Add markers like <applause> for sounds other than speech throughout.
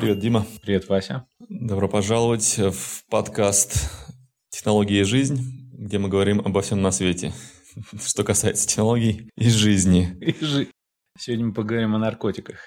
Привет, Дима. Привет, Вася. Добро пожаловать в подкаст «Технологии и жизнь», где мы говорим обо всем на свете, <laughs> что касается технологий и жизни. И жи- Сегодня мы поговорим о наркотиках.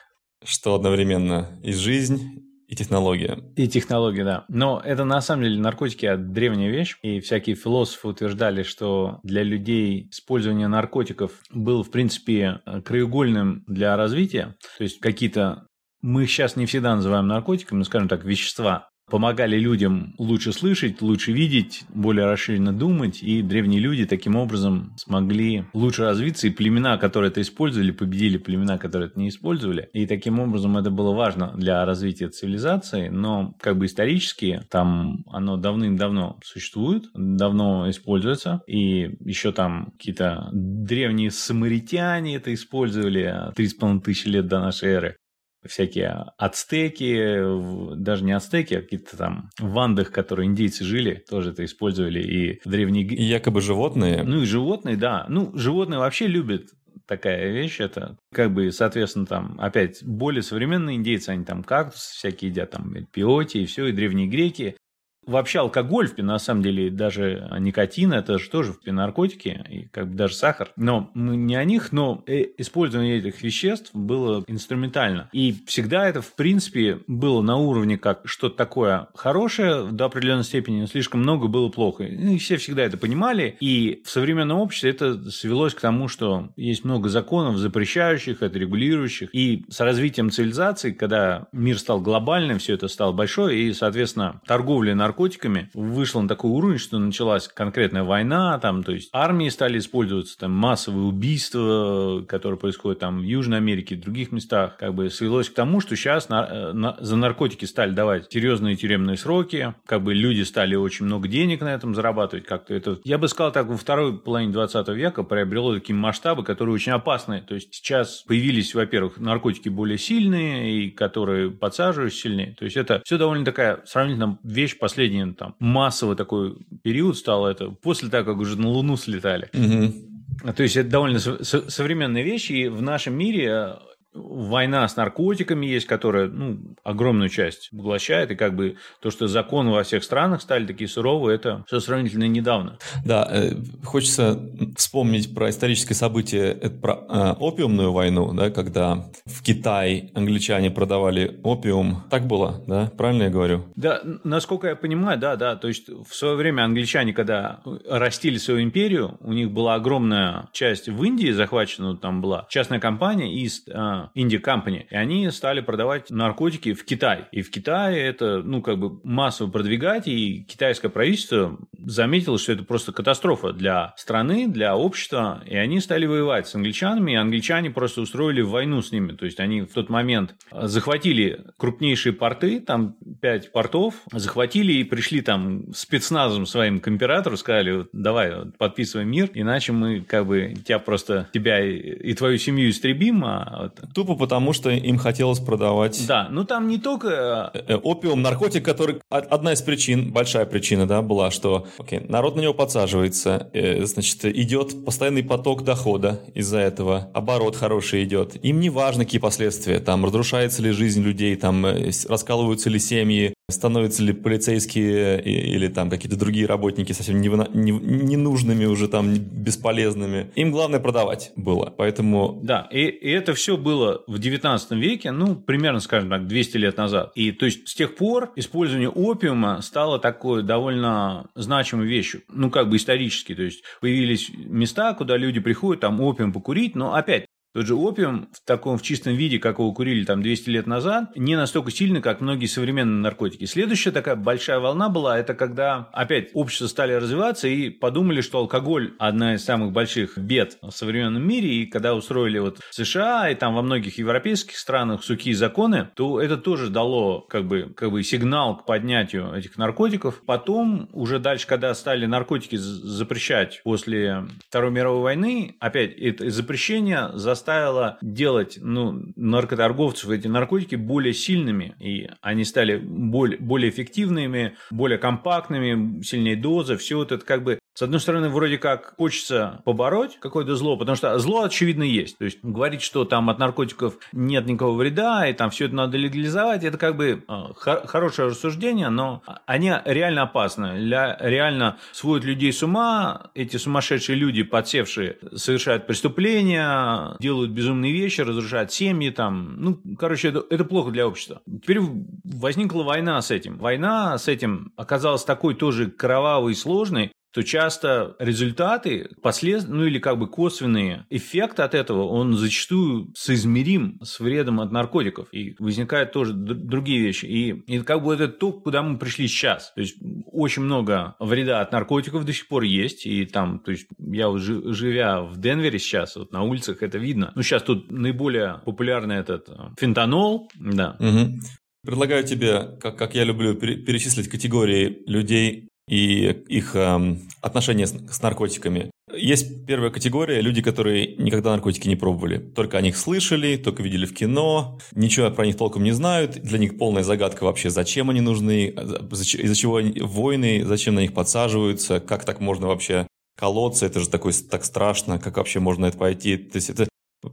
Что одновременно и жизнь, и технология. И технологии, да. Но это на самом деле наркотики – древняя вещь. И всякие философы утверждали, что для людей использование наркотиков было, в принципе, краеугольным для развития. То есть какие-то мы сейчас не всегда называем наркотиками, скажем так, вещества, помогали людям лучше слышать, лучше видеть, более расширенно думать, и древние люди таким образом смогли лучше развиться, и племена, которые это использовали, победили племена, которые это не использовали, и таким образом это было важно для развития цивилизации, но как бы исторически там оно давным-давно существует, давно используется, и еще там какие-то древние самаритяне это использовали 3,5 тысячи лет до нашей эры всякие ацтеки, даже не ацтеки, а какие-то там в Андах, которые индейцы жили, тоже это использовали, и древние... И якобы животные. Ну и животные, да. Ну, животные вообще любят такая вещь, это как бы, соответственно, там, опять, более современные индейцы, они там кактусы всякие едят, там, пиоти и все, и древние греки, Вообще алкоголь, в на самом деле даже никотин, это же тоже в наркотики, и как бы даже сахар. Но мы не о них, но э, использование этих веществ было инструментально. И всегда это, в принципе, было на уровне как что-то такое хорошее до определенной степени, но слишком много было плохо. И все всегда это понимали, и в современном обществе это свелось к тому, что есть много законов, запрещающих, это регулирующих. И с развитием цивилизации, когда мир стал глобальным, все это стало большое, и, соответственно, торговля наркотиками наркотиками вышло на такой уровень, что началась конкретная война, там, то есть армии стали использоваться, там, массовые убийства, которые происходят там в Южной Америке и других местах, как бы свелось к тому, что сейчас на, на, за наркотики стали давать серьезные тюремные сроки, как бы люди стали очень много денег на этом зарабатывать, как-то это, я бы сказал так, во второй половине 20 века приобрело такие масштабы, которые очень опасны, то есть сейчас появились, во-первых, наркотики более сильные, и которые подсаживают сильнее, то есть это все довольно такая сравнительно вещь последних последний там массовый такой период стал это после того, как уже на Луну слетали. Угу. То есть это довольно современная вещь, и в нашем мире война с наркотиками есть, которая ну, огромную часть поглощает, и как бы то, что законы во всех странах стали такие суровые, это все сравнительно недавно. Да, э, хочется вспомнить про историческое событие, это про э, опиумную войну, да, когда в Китай англичане продавали опиум. Так было, да? Правильно я говорю? Да, насколько я понимаю, да, да. То есть в свое время англичане, когда растили свою империю, у них была огромная часть в Индии захвачена, там была частная компания из э, Company, и они стали продавать наркотики в Китай. И в Китае это, ну, как бы массово продвигать, и китайское правительство заметило, что это просто катастрофа для страны, для общества, и они стали воевать с англичанами, и англичане просто устроили войну с ними. То есть они в тот момент захватили крупнейшие порты, там пять портов, захватили и пришли там спецназом своим к императору, сказали, давай, подписывай мир, иначе мы как бы тебя просто, тебя и твою семью истребим, а Тупо потому, что им хотелось продавать... Да, ну там не только... Э, э, опиум, наркотик, который... Одна из причин, большая причина, да, была, что окей, народ на него подсаживается, э, значит, идет постоянный поток дохода из-за этого, оборот хороший идет. Им не важно, какие последствия, там, разрушается ли жизнь людей, там, раскалываются ли семьи, становятся ли полицейские или там какие-то другие работники совсем ненужными уже там бесполезными. Им главное продавать было, поэтому... Да, и, и это все было в 19 веке, ну, примерно, скажем так, 200 лет назад. И то есть с тех пор использование опиума стало такой довольно значимой вещью, ну, как бы исторически, то есть появились места, куда люди приходят, там опиум покурить, но опять тот же опиум в таком в чистом виде, как его курили там 200 лет назад, не настолько сильный, как многие современные наркотики. Следующая такая большая волна была, это когда опять общество стали развиваться и подумали, что алкоголь одна из самых больших бед в современном мире, и когда устроили вот США и там во многих европейских странах сухие законы, то это тоже дало как бы, как бы сигнал к поднятию этих наркотиков. Потом уже дальше, когда стали наркотики запрещать после Второй мировой войны, опять это запрещение заставило заставило делать ну, наркоторговцев эти наркотики более сильными, и они стали более, более эффективными, более компактными, сильнее дозы, все вот это как бы С одной стороны, вроде как хочется побороть какое-то зло, потому что зло, очевидно, есть. То есть говорить, что там от наркотиков нет никакого вреда, и там все это надо легализовать, это как бы э, хорошее рассуждение, но они реально опасны. Для, реально сводят людей с ума, эти сумасшедшие люди, подсевшие, совершают преступления, делают безумные вещи, разрушают семьи там. Ну, короче, это, это плохо для общества. Теперь возникла война с этим. Война с этим оказалась такой тоже кровавой и сложной, то часто результаты, послед... ну или как бы косвенные эффекты от этого, он зачастую соизмерим с вредом от наркотиков. И возникают тоже другие вещи. И, и как бы это то, куда мы пришли сейчас. То есть очень много вреда от наркотиков до сих пор есть. И там, то есть я вот живя в Денвере сейчас, вот на улицах это видно. Ну сейчас тут наиболее популярный этот э, фентанол, да. Угу. Предлагаю тебе, как, как я люблю, перечислить категории людей, и их э, отношения с, с наркотиками. Есть первая категория – люди, которые никогда наркотики не пробовали. Только о них слышали, только видели в кино, ничего про них толком не знают. Для них полная загадка вообще, зачем они нужны, из-за чего они, войны, зачем на них подсаживаются, как так можно вообще колоться, это же такой, так страшно, как вообще можно это пойти. То есть это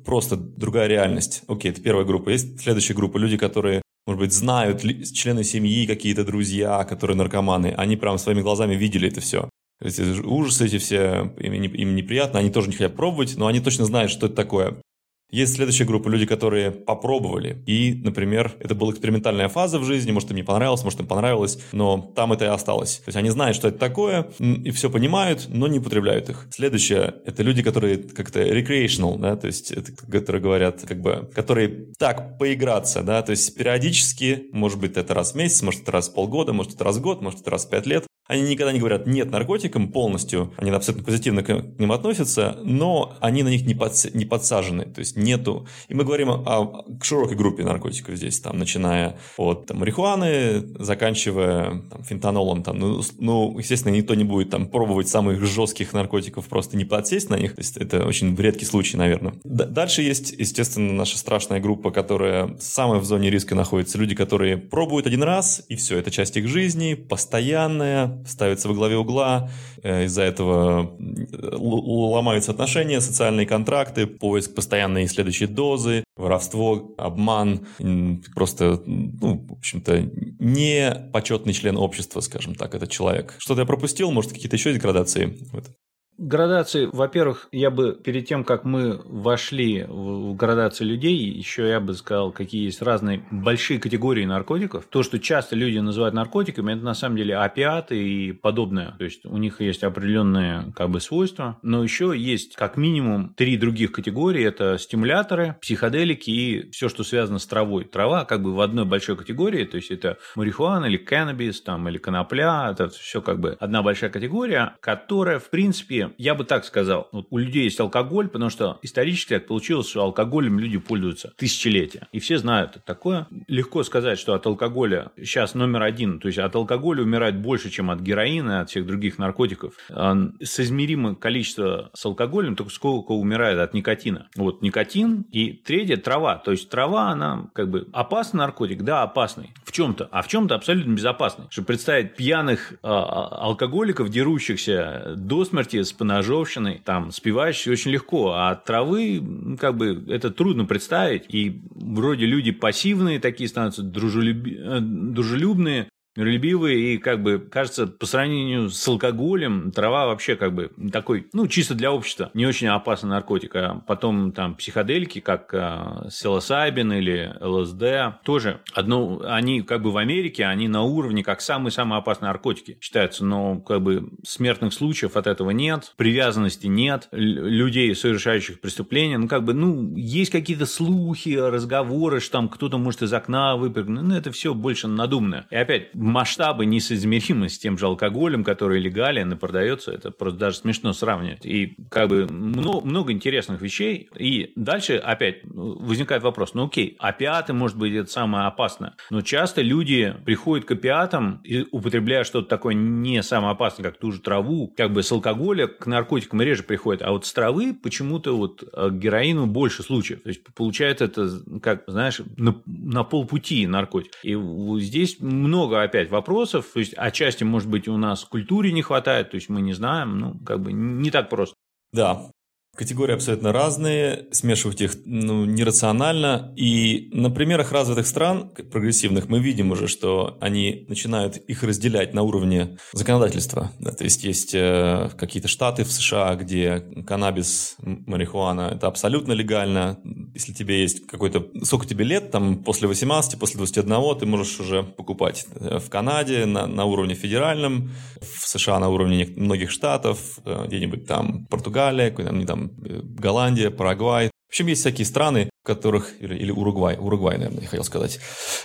просто другая реальность. Окей, это первая группа. Есть следующая группа – люди, которые может быть, знают члены семьи, какие-то друзья, которые наркоманы, они прям своими глазами видели это все. Эти ужасы эти все, им, им неприятно, они тоже не хотят пробовать, но они точно знают, что это такое. Есть следующая группа люди, которые попробовали. И, например, это была экспериментальная фаза в жизни, может, им не понравилось, может, им понравилось, но там это и осталось. То есть они знают, что это такое, и все понимают, но не употребляют их. Следующее – это люди, которые как-то recreational, да, то есть это, которые говорят, как бы, которые так, поиграться, да, то есть периодически, может быть, это раз в месяц, может, это раз в полгода, может, это раз в год, может, это раз в пять лет, они никогда не говорят «нет» наркотикам полностью, они абсолютно позитивно к ним относятся, но они на них не, подс... не подсажены, то есть нету. И мы говорим о, о широкой группе наркотиков здесь, там, начиная от там, марихуаны, заканчивая там, фентанолом. Там, ну, ну, естественно, никто не будет там пробовать самых жестких наркотиков, просто не подсесть на них. То есть это очень редкий случай, наверное. Д- дальше есть, естественно, наша страшная группа, которая самая в зоне риска находится. Люди, которые пробуют один раз, и все, это часть их жизни, постоянная, ставится во главе угла, э, из-за этого ломаются отношения, социальные контракты, поиск постоянной следующей дозы, воровство, обман, просто, ну, в общем-то, не почетный член общества, скажем так, этот человек. Что-то я пропустил, может, какие-то еще градации? Градации, во-первых, я бы перед тем, как мы вошли в градации людей, еще я бы сказал, какие есть разные большие категории наркотиков. То, что часто люди называют наркотиками, это на самом деле опиаты и подобное. То есть у них есть определенные как бы свойства. Но еще есть как минимум три других категории. Это стимуляторы, психоделики и все, что связано с травой. Трава как бы в одной большой категории. То есть это марихуана или каннабис там, или конопля. Это все как бы одна большая категория, которая в принципе я бы так сказал, вот у людей есть алкоголь, потому что исторически так получилось, что алкоголем люди пользуются тысячелетия. И все знают это такое. Легко сказать, что от алкоголя сейчас номер один, то есть от алкоголя умирает больше, чем от героина, от всех других наркотиков. А, соизмеримое количество с алкоголем, только сколько умирает от никотина. Вот никотин и третье трава. То есть трава, она как бы опасный наркотик, да, опасный чем-то, а в чем-то абсолютно безопасный. Чтобы представить пьяных а, алкоголиков, дерущихся до смерти с поножовщиной, там, спивающий очень легко, а травы, как бы, это трудно представить, и вроде люди пассивные такие становятся, дружелюб... Э, дружелюбные, миролюбивые, и как бы, кажется, по сравнению с алкоголем, трава вообще как бы такой, ну, чисто для общества, не очень опасный наркотик. А потом там психоделики, как э, пsilocybin или ЛСД, тоже одно, они как бы в Америке, они на уровне как самые-самые опасные наркотики считаются, но как бы смертных случаев от этого нет, привязанности нет, людей, совершающих преступления, ну, как бы, ну, есть какие-то слухи, разговоры, что там кто-то может из окна выпрыгнуть, ну, это все больше надуманное. И опять, масштабы несоизмеримы с тем же алкоголем, который легален и продается. Это просто даже смешно сравнивать. И как бы много, много интересных вещей. И дальше опять возникает вопрос, ну окей, опиаты, может быть, это самое опасное. Но часто люди приходят к опиатам, и употребляя что-то такое не самое опасное, как ту же траву, как бы с алкоголя к наркотикам реже приходят. А вот с травы почему-то вот к героину больше случаев. То есть получается это, как, знаешь, на, на полпути наркотик. И здесь много опять опять вопросов. То есть, отчасти, может быть, у нас культуре не хватает, то есть мы не знаем, ну, как бы не так просто. Да, Категории абсолютно разные, смешивать их ну, нерационально. И на примерах развитых стран, прогрессивных, мы видим уже, что они начинают их разделять на уровне законодательства. Да, то есть есть э, какие-то штаты в США, где каннабис, марихуана – это абсолютно легально. Если тебе есть какой-то… Сколько тебе лет, там после 18, после 21 ты можешь уже покупать. В Канаде на, на уровне федеральном, в США на уровне многих штатов, э, где-нибудь там Португалия, не там Голландия, Парагвай. В общем, есть всякие страны, которых, или, или Уругвай, Уругвай, наверное, я хотел сказать,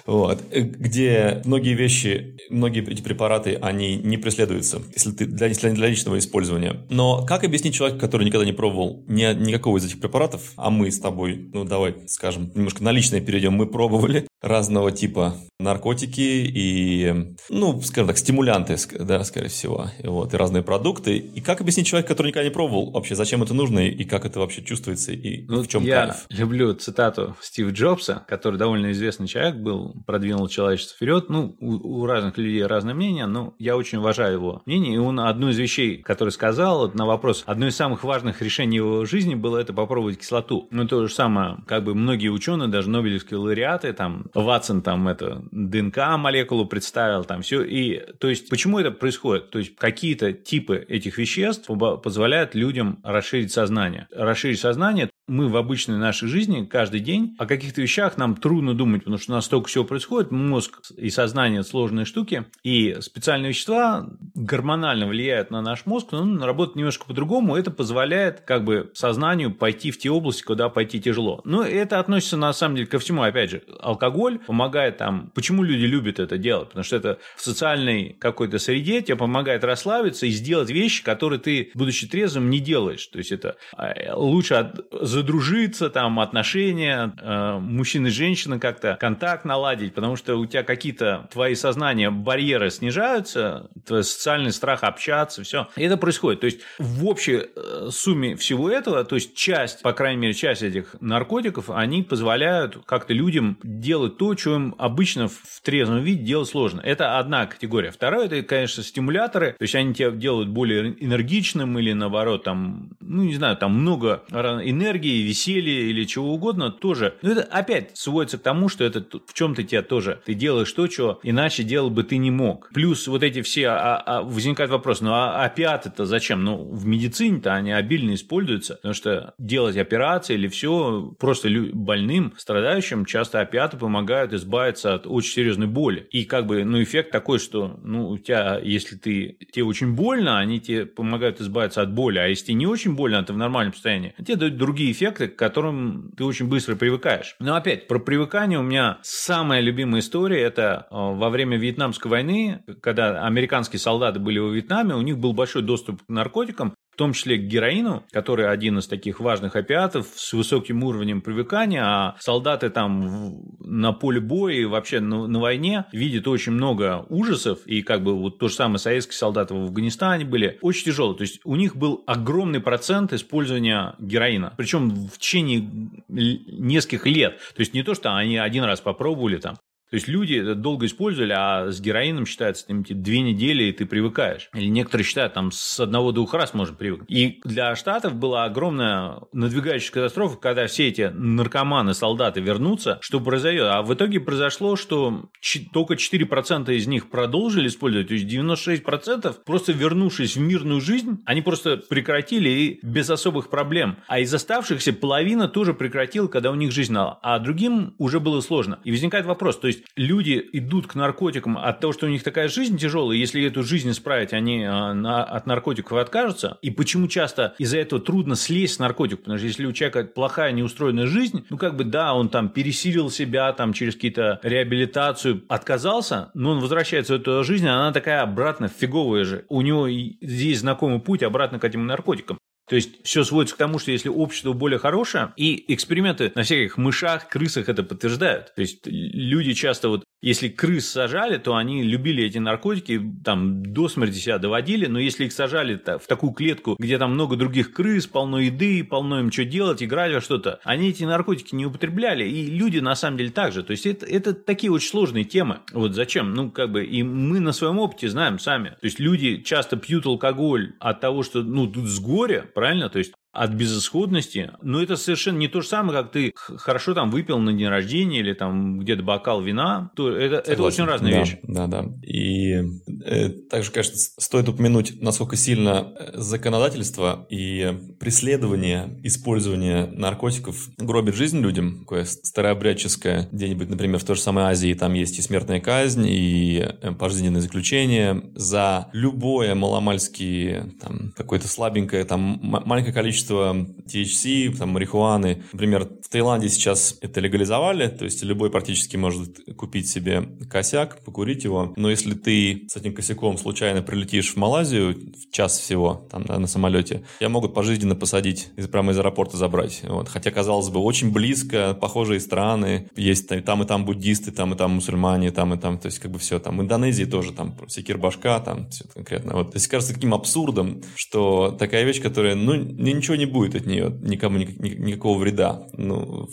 вот, где многие вещи, многие эти препараты, они не преследуются, если ты для, для личного использования. Но как объяснить человеку, который никогда не пробовал ни, никакого из этих препаратов, а мы с тобой, ну давай скажем, немножко на личное перейдем, мы пробовали разного типа наркотики и, ну, скажем так, стимулянты, да, скорее всего, вот, и разные продукты. И как объяснить человеку, который никогда не пробовал вообще, зачем это нужно и как это вообще чувствуется и ну, в чем я кайф? люблю цитату Стива Джобса, который довольно известный человек был, продвинул человечество вперед. Ну, у, у разных людей разное мнение, но я очень уважаю его мнение. И он одну из вещей, которую сказал на вопрос, одно из самых важных решений его жизни было это попробовать кислоту. Ну, то же самое, как бы многие ученые, даже нобелевские лауреаты, там, Ватсон там это ДНК молекулу представил, там все. И, то есть, почему это происходит? То есть, какие-то типы этих веществ позволяют людям расширить сознание. Расширить сознание мы в обычной нашей жизни каждый день о каких-то вещах нам трудно думать, потому что у нас столько всего происходит, мозг и сознание – сложные штуки, и специальные вещества гормонально влияют на наш мозг, но работают немножко по-другому, это позволяет как бы сознанию пойти в те области, куда пойти тяжело. Но это относится на самом деле ко всему, опять же, алкоголь помогает там, почему люди любят это делать, потому что это в социальной какой-то среде тебе помогает расслабиться и сделать вещи, которые ты, будучи трезвым, не делаешь, то есть это э, лучше от задружиться, там, отношения, э, мужчины и женщины как-то контакт наладить, потому что у тебя какие-то твои сознания, барьеры снижаются, твой социальный страх общаться, все. И это происходит. То есть, в общей э, сумме всего этого, то есть, часть, по крайней мере, часть этих наркотиков, они позволяют как-то людям делать то, что им обычно в трезвом виде делать сложно. Это одна категория. Второе, это, конечно, стимуляторы, то есть, они тебя делают более энергичным или, наоборот, там, ну, не знаю, там много энергии, энергии, веселья или чего угодно тоже. Но это опять сводится к тому, что это в чем-то тебя тоже. Ты делаешь то, что иначе делал бы ты не мог. Плюс вот эти все, а, а, возникает вопрос, ну а опиаты-то зачем? Ну в медицине-то они обильно используются, потому что делать операции или все просто больным, страдающим, часто опиаты помогают избавиться от очень серьезной боли. И как бы, ну эффект такой, что ну у тебя, если ты, тебе очень больно, они тебе помогают избавиться от боли, а если тебе не очень больно, а ты в нормальном состоянии, тебе дают другие эффекты, к которым ты очень быстро привыкаешь. Но опять, про привыкание у меня самая любимая история – это э, во время Вьетнамской войны, когда американские солдаты были во Вьетнаме, у них был большой доступ к наркотикам, в том числе к героину, который один из таких важных опиатов с высоким уровнем привыкания, а солдаты там на поле боя и вообще на, на войне видят очень много ужасов, и как бы вот то же самое советские солдаты в Афганистане были, очень тяжело. То есть у них был огромный процент использования героина, причем в течение нескольких лет. То есть не то, что они один раз попробовали там, то есть люди это долго использовали, а с героином считается там, две недели, и ты привыкаешь. Или некоторые считают, там с одного-двух раз можно привыкнуть. И для Штатов была огромная надвигающая катастрофа, когда все эти наркоманы, солдаты вернутся, что произойдет. А в итоге произошло, что только 4% из них продолжили использовать, то есть 96% просто вернувшись в мирную жизнь, они просто прекратили и без особых проблем. А из оставшихся половина тоже прекратила, когда у них жизнь нала. А другим уже было сложно. И возникает вопрос, то есть люди идут к наркотикам от того, что у них такая жизнь тяжелая, если эту жизнь исправить, они а, от наркотиков откажутся. И почему часто из-за этого трудно слезть с наркотиков? Потому что если у человека плохая неустроенная жизнь, ну как бы да, он там пересилил себя там через какие-то реабилитацию, отказался, но он возвращается в эту жизнь, она такая обратно фиговая же. У него есть знакомый путь обратно к этим наркотикам. То есть все сводится к тому, что если общество более хорошее, и эксперименты на всяких мышах, крысах это подтверждают. То есть люди часто вот если крыс сажали, то они любили эти наркотики, там до смерти себя доводили, но если их сажали в такую клетку, где там много других крыс, полно еды, полно им что делать, играть во что-то, они эти наркотики не употребляли, и люди на самом деле так же. То есть это, это такие очень сложные темы. Вот зачем? Ну, как бы, и мы на своем опыте знаем сами. То есть люди часто пьют алкоголь от того, что, ну, тут с горя, правильно? То есть от безысходности, но это совершенно не то же самое, как ты хорошо там выпил на день рождения или там где-то бокал вина, то это, это очень разные да, вещи. Да, да. И э, также, конечно, стоит упомянуть, насколько сильно э, законодательство и преследование использования наркотиков гробит жизнь людям, такое старообрядческое, где-нибудь, например, в той же самой Азии там есть и смертная казнь, и э, пожизненное заключение за любое маломальски там какое-то слабенькое, там маленькое количество количество THC, там, марихуаны. Например, в Таиланде сейчас это легализовали, то есть любой практически может купить себе косяк, покурить его. Но если ты с этим косяком случайно прилетишь в Малайзию в час всего там, да, на самолете, тебя могут пожизненно посадить, из, прямо из аэропорта забрать. Вот. Хотя, казалось бы, очень близко, похожие страны, есть там и там буддисты, там и там мусульмане, там и там, то есть как бы все, там Индонезии тоже, там секирбашка, там все конкретно. Вот. То есть кажется таким абсурдом, что такая вещь, которая, ну, ничего ничего не будет от нее, никому ни, ни, никакого вреда. Ну,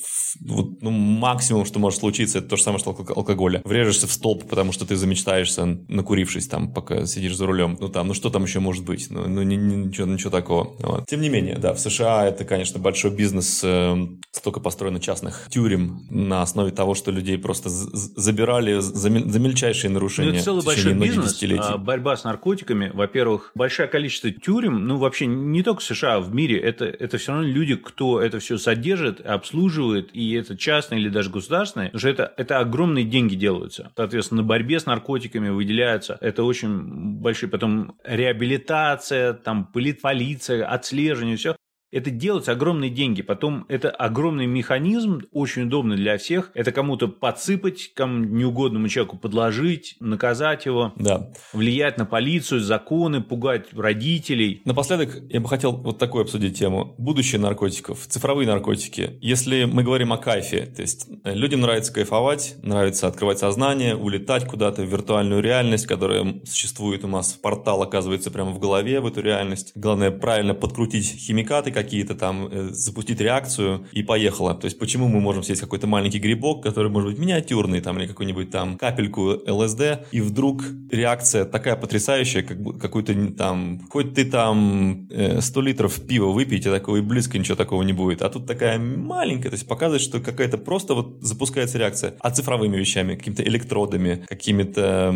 вот, ну, максимум, что может случиться, это то же самое, что алкоголя. Врежешься в столб, потому что ты замечтаешься, накурившись там, пока сидишь за рулем. Ну, там, ну, что там еще может быть? Ну, ну ни, ни, ничего, ничего такого. Вот. Тем не менее, да, в США это, конечно, большой бизнес, э, столько построено частных тюрем на основе того, что людей просто забирали за, за мельчайшие нарушения. Ну, это целый большой бизнес, а, борьба с наркотиками. Во-первых, большое количество тюрем, ну, вообще не только в США, а в мире это, это все равно люди, кто это все содержит, обслуживает, и это частные или даже государственные, потому что это, это огромные деньги делаются. Соответственно, на борьбе с наркотиками выделяются, это очень большие, потом реабилитация, там, полиция, отслеживание, все. Это делаются огромные деньги. Потом это огромный механизм, очень удобный для всех. Это кому-то подсыпать, кому неугодному человеку подложить, наказать его, да. влиять на полицию, законы, пугать родителей. Напоследок я бы хотел вот такую обсудить тему. Будущее наркотиков, цифровые наркотики. Если мы говорим о кайфе, то есть э, людям нравится кайфовать, нравится открывать сознание, улетать куда-то в виртуальную реальность, которая существует у нас, портал оказывается прямо в голове, в эту реальность. Главное правильно подкрутить химикаты, какие-то там, э, запустить реакцию и поехала. То есть почему мы можем съесть какой-то маленький грибок, который может быть миниатюрный, там, или какую-нибудь там капельку ЛСД, и вдруг реакция такая потрясающая, как какой-то там, хоть ты там э, 100 литров пива выпьете, такого и близко ничего такого не будет. А тут такая маленькая, то есть показывает, что какая-то просто вот запускается реакция. А цифровыми вещами, какими-то электродами, какими-то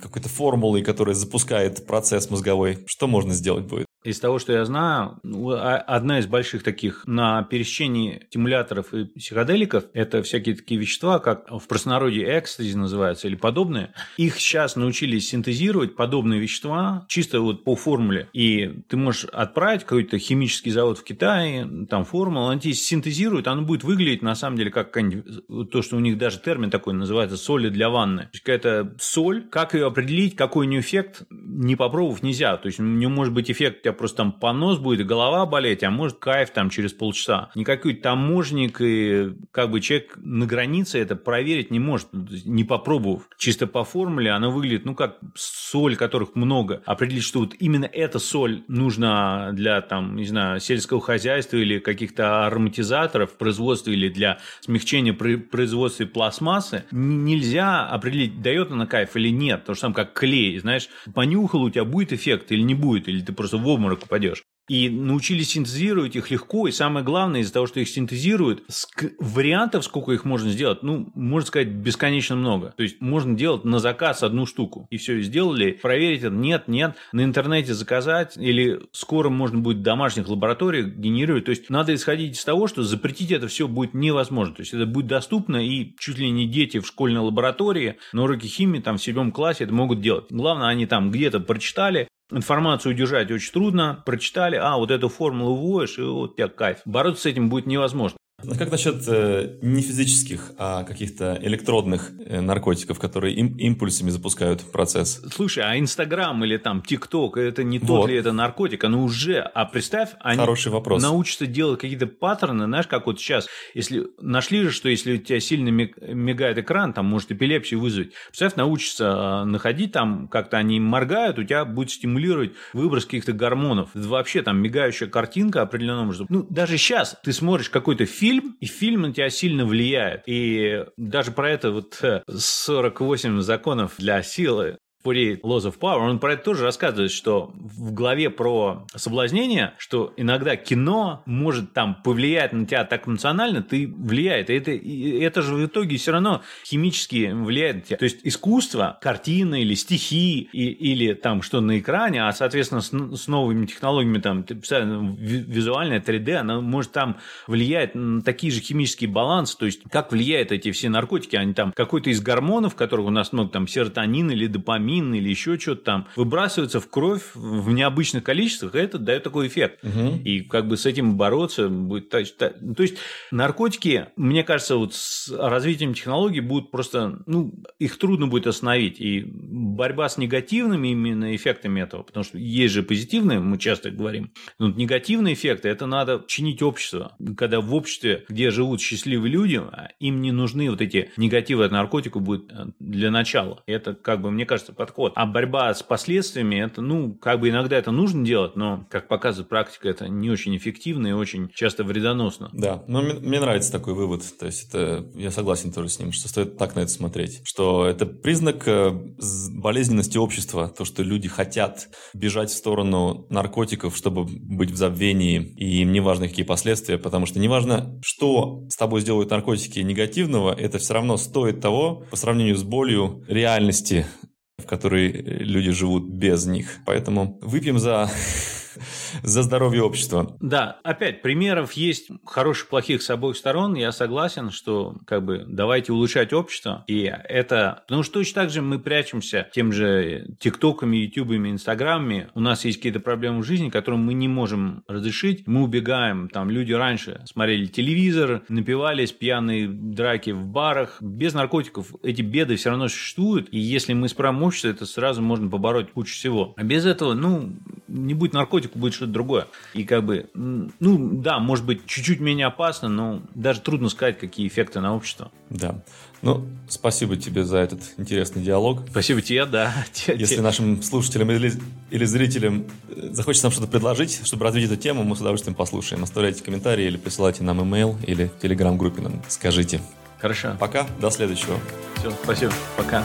какой-то формулой, которая запускает процесс мозговой. Что можно сделать будет? Из того, что я знаю, ну, а, одна из больших таких на пересечении стимуляторов и психоделиков – это всякие такие вещества, как в простонародье экстази называются или подобные. Их сейчас научились синтезировать, подобные вещества, чисто вот по формуле. И ты можешь отправить какой-то химический завод в Китае, там формулу, он тебе синтезирует, оно будет выглядеть на самом деле как то, что у них даже термин такой называется соли для ванны. То есть какая-то соль, как ее определить, какой у нее эффект, не попробовав нельзя. То есть у нее может быть эффект тебя просто там понос будет голова болеть, а может кайф там через полчаса. Никакой таможник и как бы человек на границе это проверить не может, не попробовав. Чисто по формуле она выглядит, ну, как соль, которых много. Определить, что вот именно эта соль нужна для, там, не знаю, сельского хозяйства или каких-то ароматизаторов производства или для смягчения производства пластмассы, нельзя определить, дает она кайф или нет. То же самое, как клей, знаешь, понюхал, у тебя будет эффект или не будет, или ты просто в обморок упадешь и научились синтезировать их легко, и самое главное, из-за того, что их синтезируют, вариантов, сколько их можно сделать, ну, можно сказать, бесконечно много. То есть, можно делать на заказ одну штуку, и все, сделали, проверить это, нет, нет, на интернете заказать, или скоро можно будет в домашних лабораториях генерировать. То есть, надо исходить из того, что запретить это все будет невозможно. То есть, это будет доступно, и чуть ли не дети в школьной лаборатории на уроке химии, там, в седьмом классе это могут делать. Главное, они там где-то прочитали, Информацию удержать очень трудно. Прочитали, а, вот эту формулу вводишь, и вот у тебя кайф. Бороться с этим будет невозможно. А как насчет э, не физических, а каких-то электродных э, наркотиков, которые им, импульсами запускают процесс? Слушай, а Инстаграм или там ТикТок, это не вот. тот ли это наркотик? Оно уже, а представь, они Хороший вопрос. научатся делать какие-то паттерны, знаешь, как вот сейчас, если нашли же, что если у тебя сильно мигает экран, там может эпилепсию вызвать. Представь, научатся а, находить там, как-то они моргают, у тебя будет стимулировать выброс каких-то гормонов. Это вообще там мигающая картинка определенного. Ну, даже сейчас ты смотришь какой-то фильм, фильм, и фильм на тебя сильно влияет. И даже про это вот 48 э, законов для силы 48 Laws of Power, он про это тоже рассказывает, что в главе про соблазнение, что иногда кино может там повлиять на тебя так эмоционально, ты влияет. И это, и это же в итоге все равно химически влияет на тебя. То есть искусство, картина или стихи, и, или там что на экране, а соответственно с, с новыми технологиями, там визуальная 3D, она может там влиять на такие же химические балансы. То есть как влияют эти все наркотики, они там какой-то из гормонов, которых у нас много, там серотонин или допамин, амин или еще что-то там, выбрасывается в кровь в необычных количествах, и это дает такой эффект. Угу. И как бы с этим бороться будет... То есть наркотики, мне кажется, вот с развитием технологий будут просто... Ну, их трудно будет остановить. И борьба с негативными именно эффектами этого, потому что есть же позитивные, мы часто говорим, но негативные эффекты, это надо чинить общество. Когда в обществе, где живут счастливые люди, им не нужны вот эти негативы от наркотика будет э, для начала. Это, как бы, мне кажется, подход. А борьба с последствиями, это, ну, как бы иногда это нужно делать, но, как показывает практика, это не очень эффективно и очень часто вредоносно. Да, но мне, мне нравится такой вывод. То есть, это, я согласен тоже с ним, что стоит так на это смотреть. Что это признак э, болезненности общества, то, что люди хотят бежать в сторону наркотиков, чтобы быть в забвении, и им не важно, какие последствия, потому что неважно, что с тобой сделают наркотики негативного, это все равно стоит того по сравнению с болью реальности, в которой люди живут без них. Поэтому выпьем за <laughs> за здоровье общества. Да, опять, примеров есть хороших, плохих с обоих сторон. Я согласен, что как бы давайте улучшать общество. И это... Потому что точно так же мы прячемся тем же тиктоками, ютубами, инстаграмами. У нас есть какие-то проблемы в жизни, которые мы не можем разрешить. Мы убегаем. Там люди раньше смотрели телевизор, напивались, пьяные драки в барах. Без наркотиков эти беды все равно существуют. И если мы справим общество, это сразу можно побороть кучу всего. А без этого, ну, не будет наркотиков, будет что-то другое. И как бы, ну да, может быть, чуть-чуть менее опасно, но даже трудно сказать, какие эффекты на общество. Да. Ну, спасибо тебе за этот интересный диалог. Спасибо тебе, да. <laughs> Если нашим слушателям или, или зрителям э, захочется нам что-то предложить, чтобы развить эту тему, мы с удовольствием послушаем. Оставляйте комментарии или присылайте нам имейл или в телеграм-группе нам скажите. Хорошо. Пока, до следующего. Все, спасибо, пока.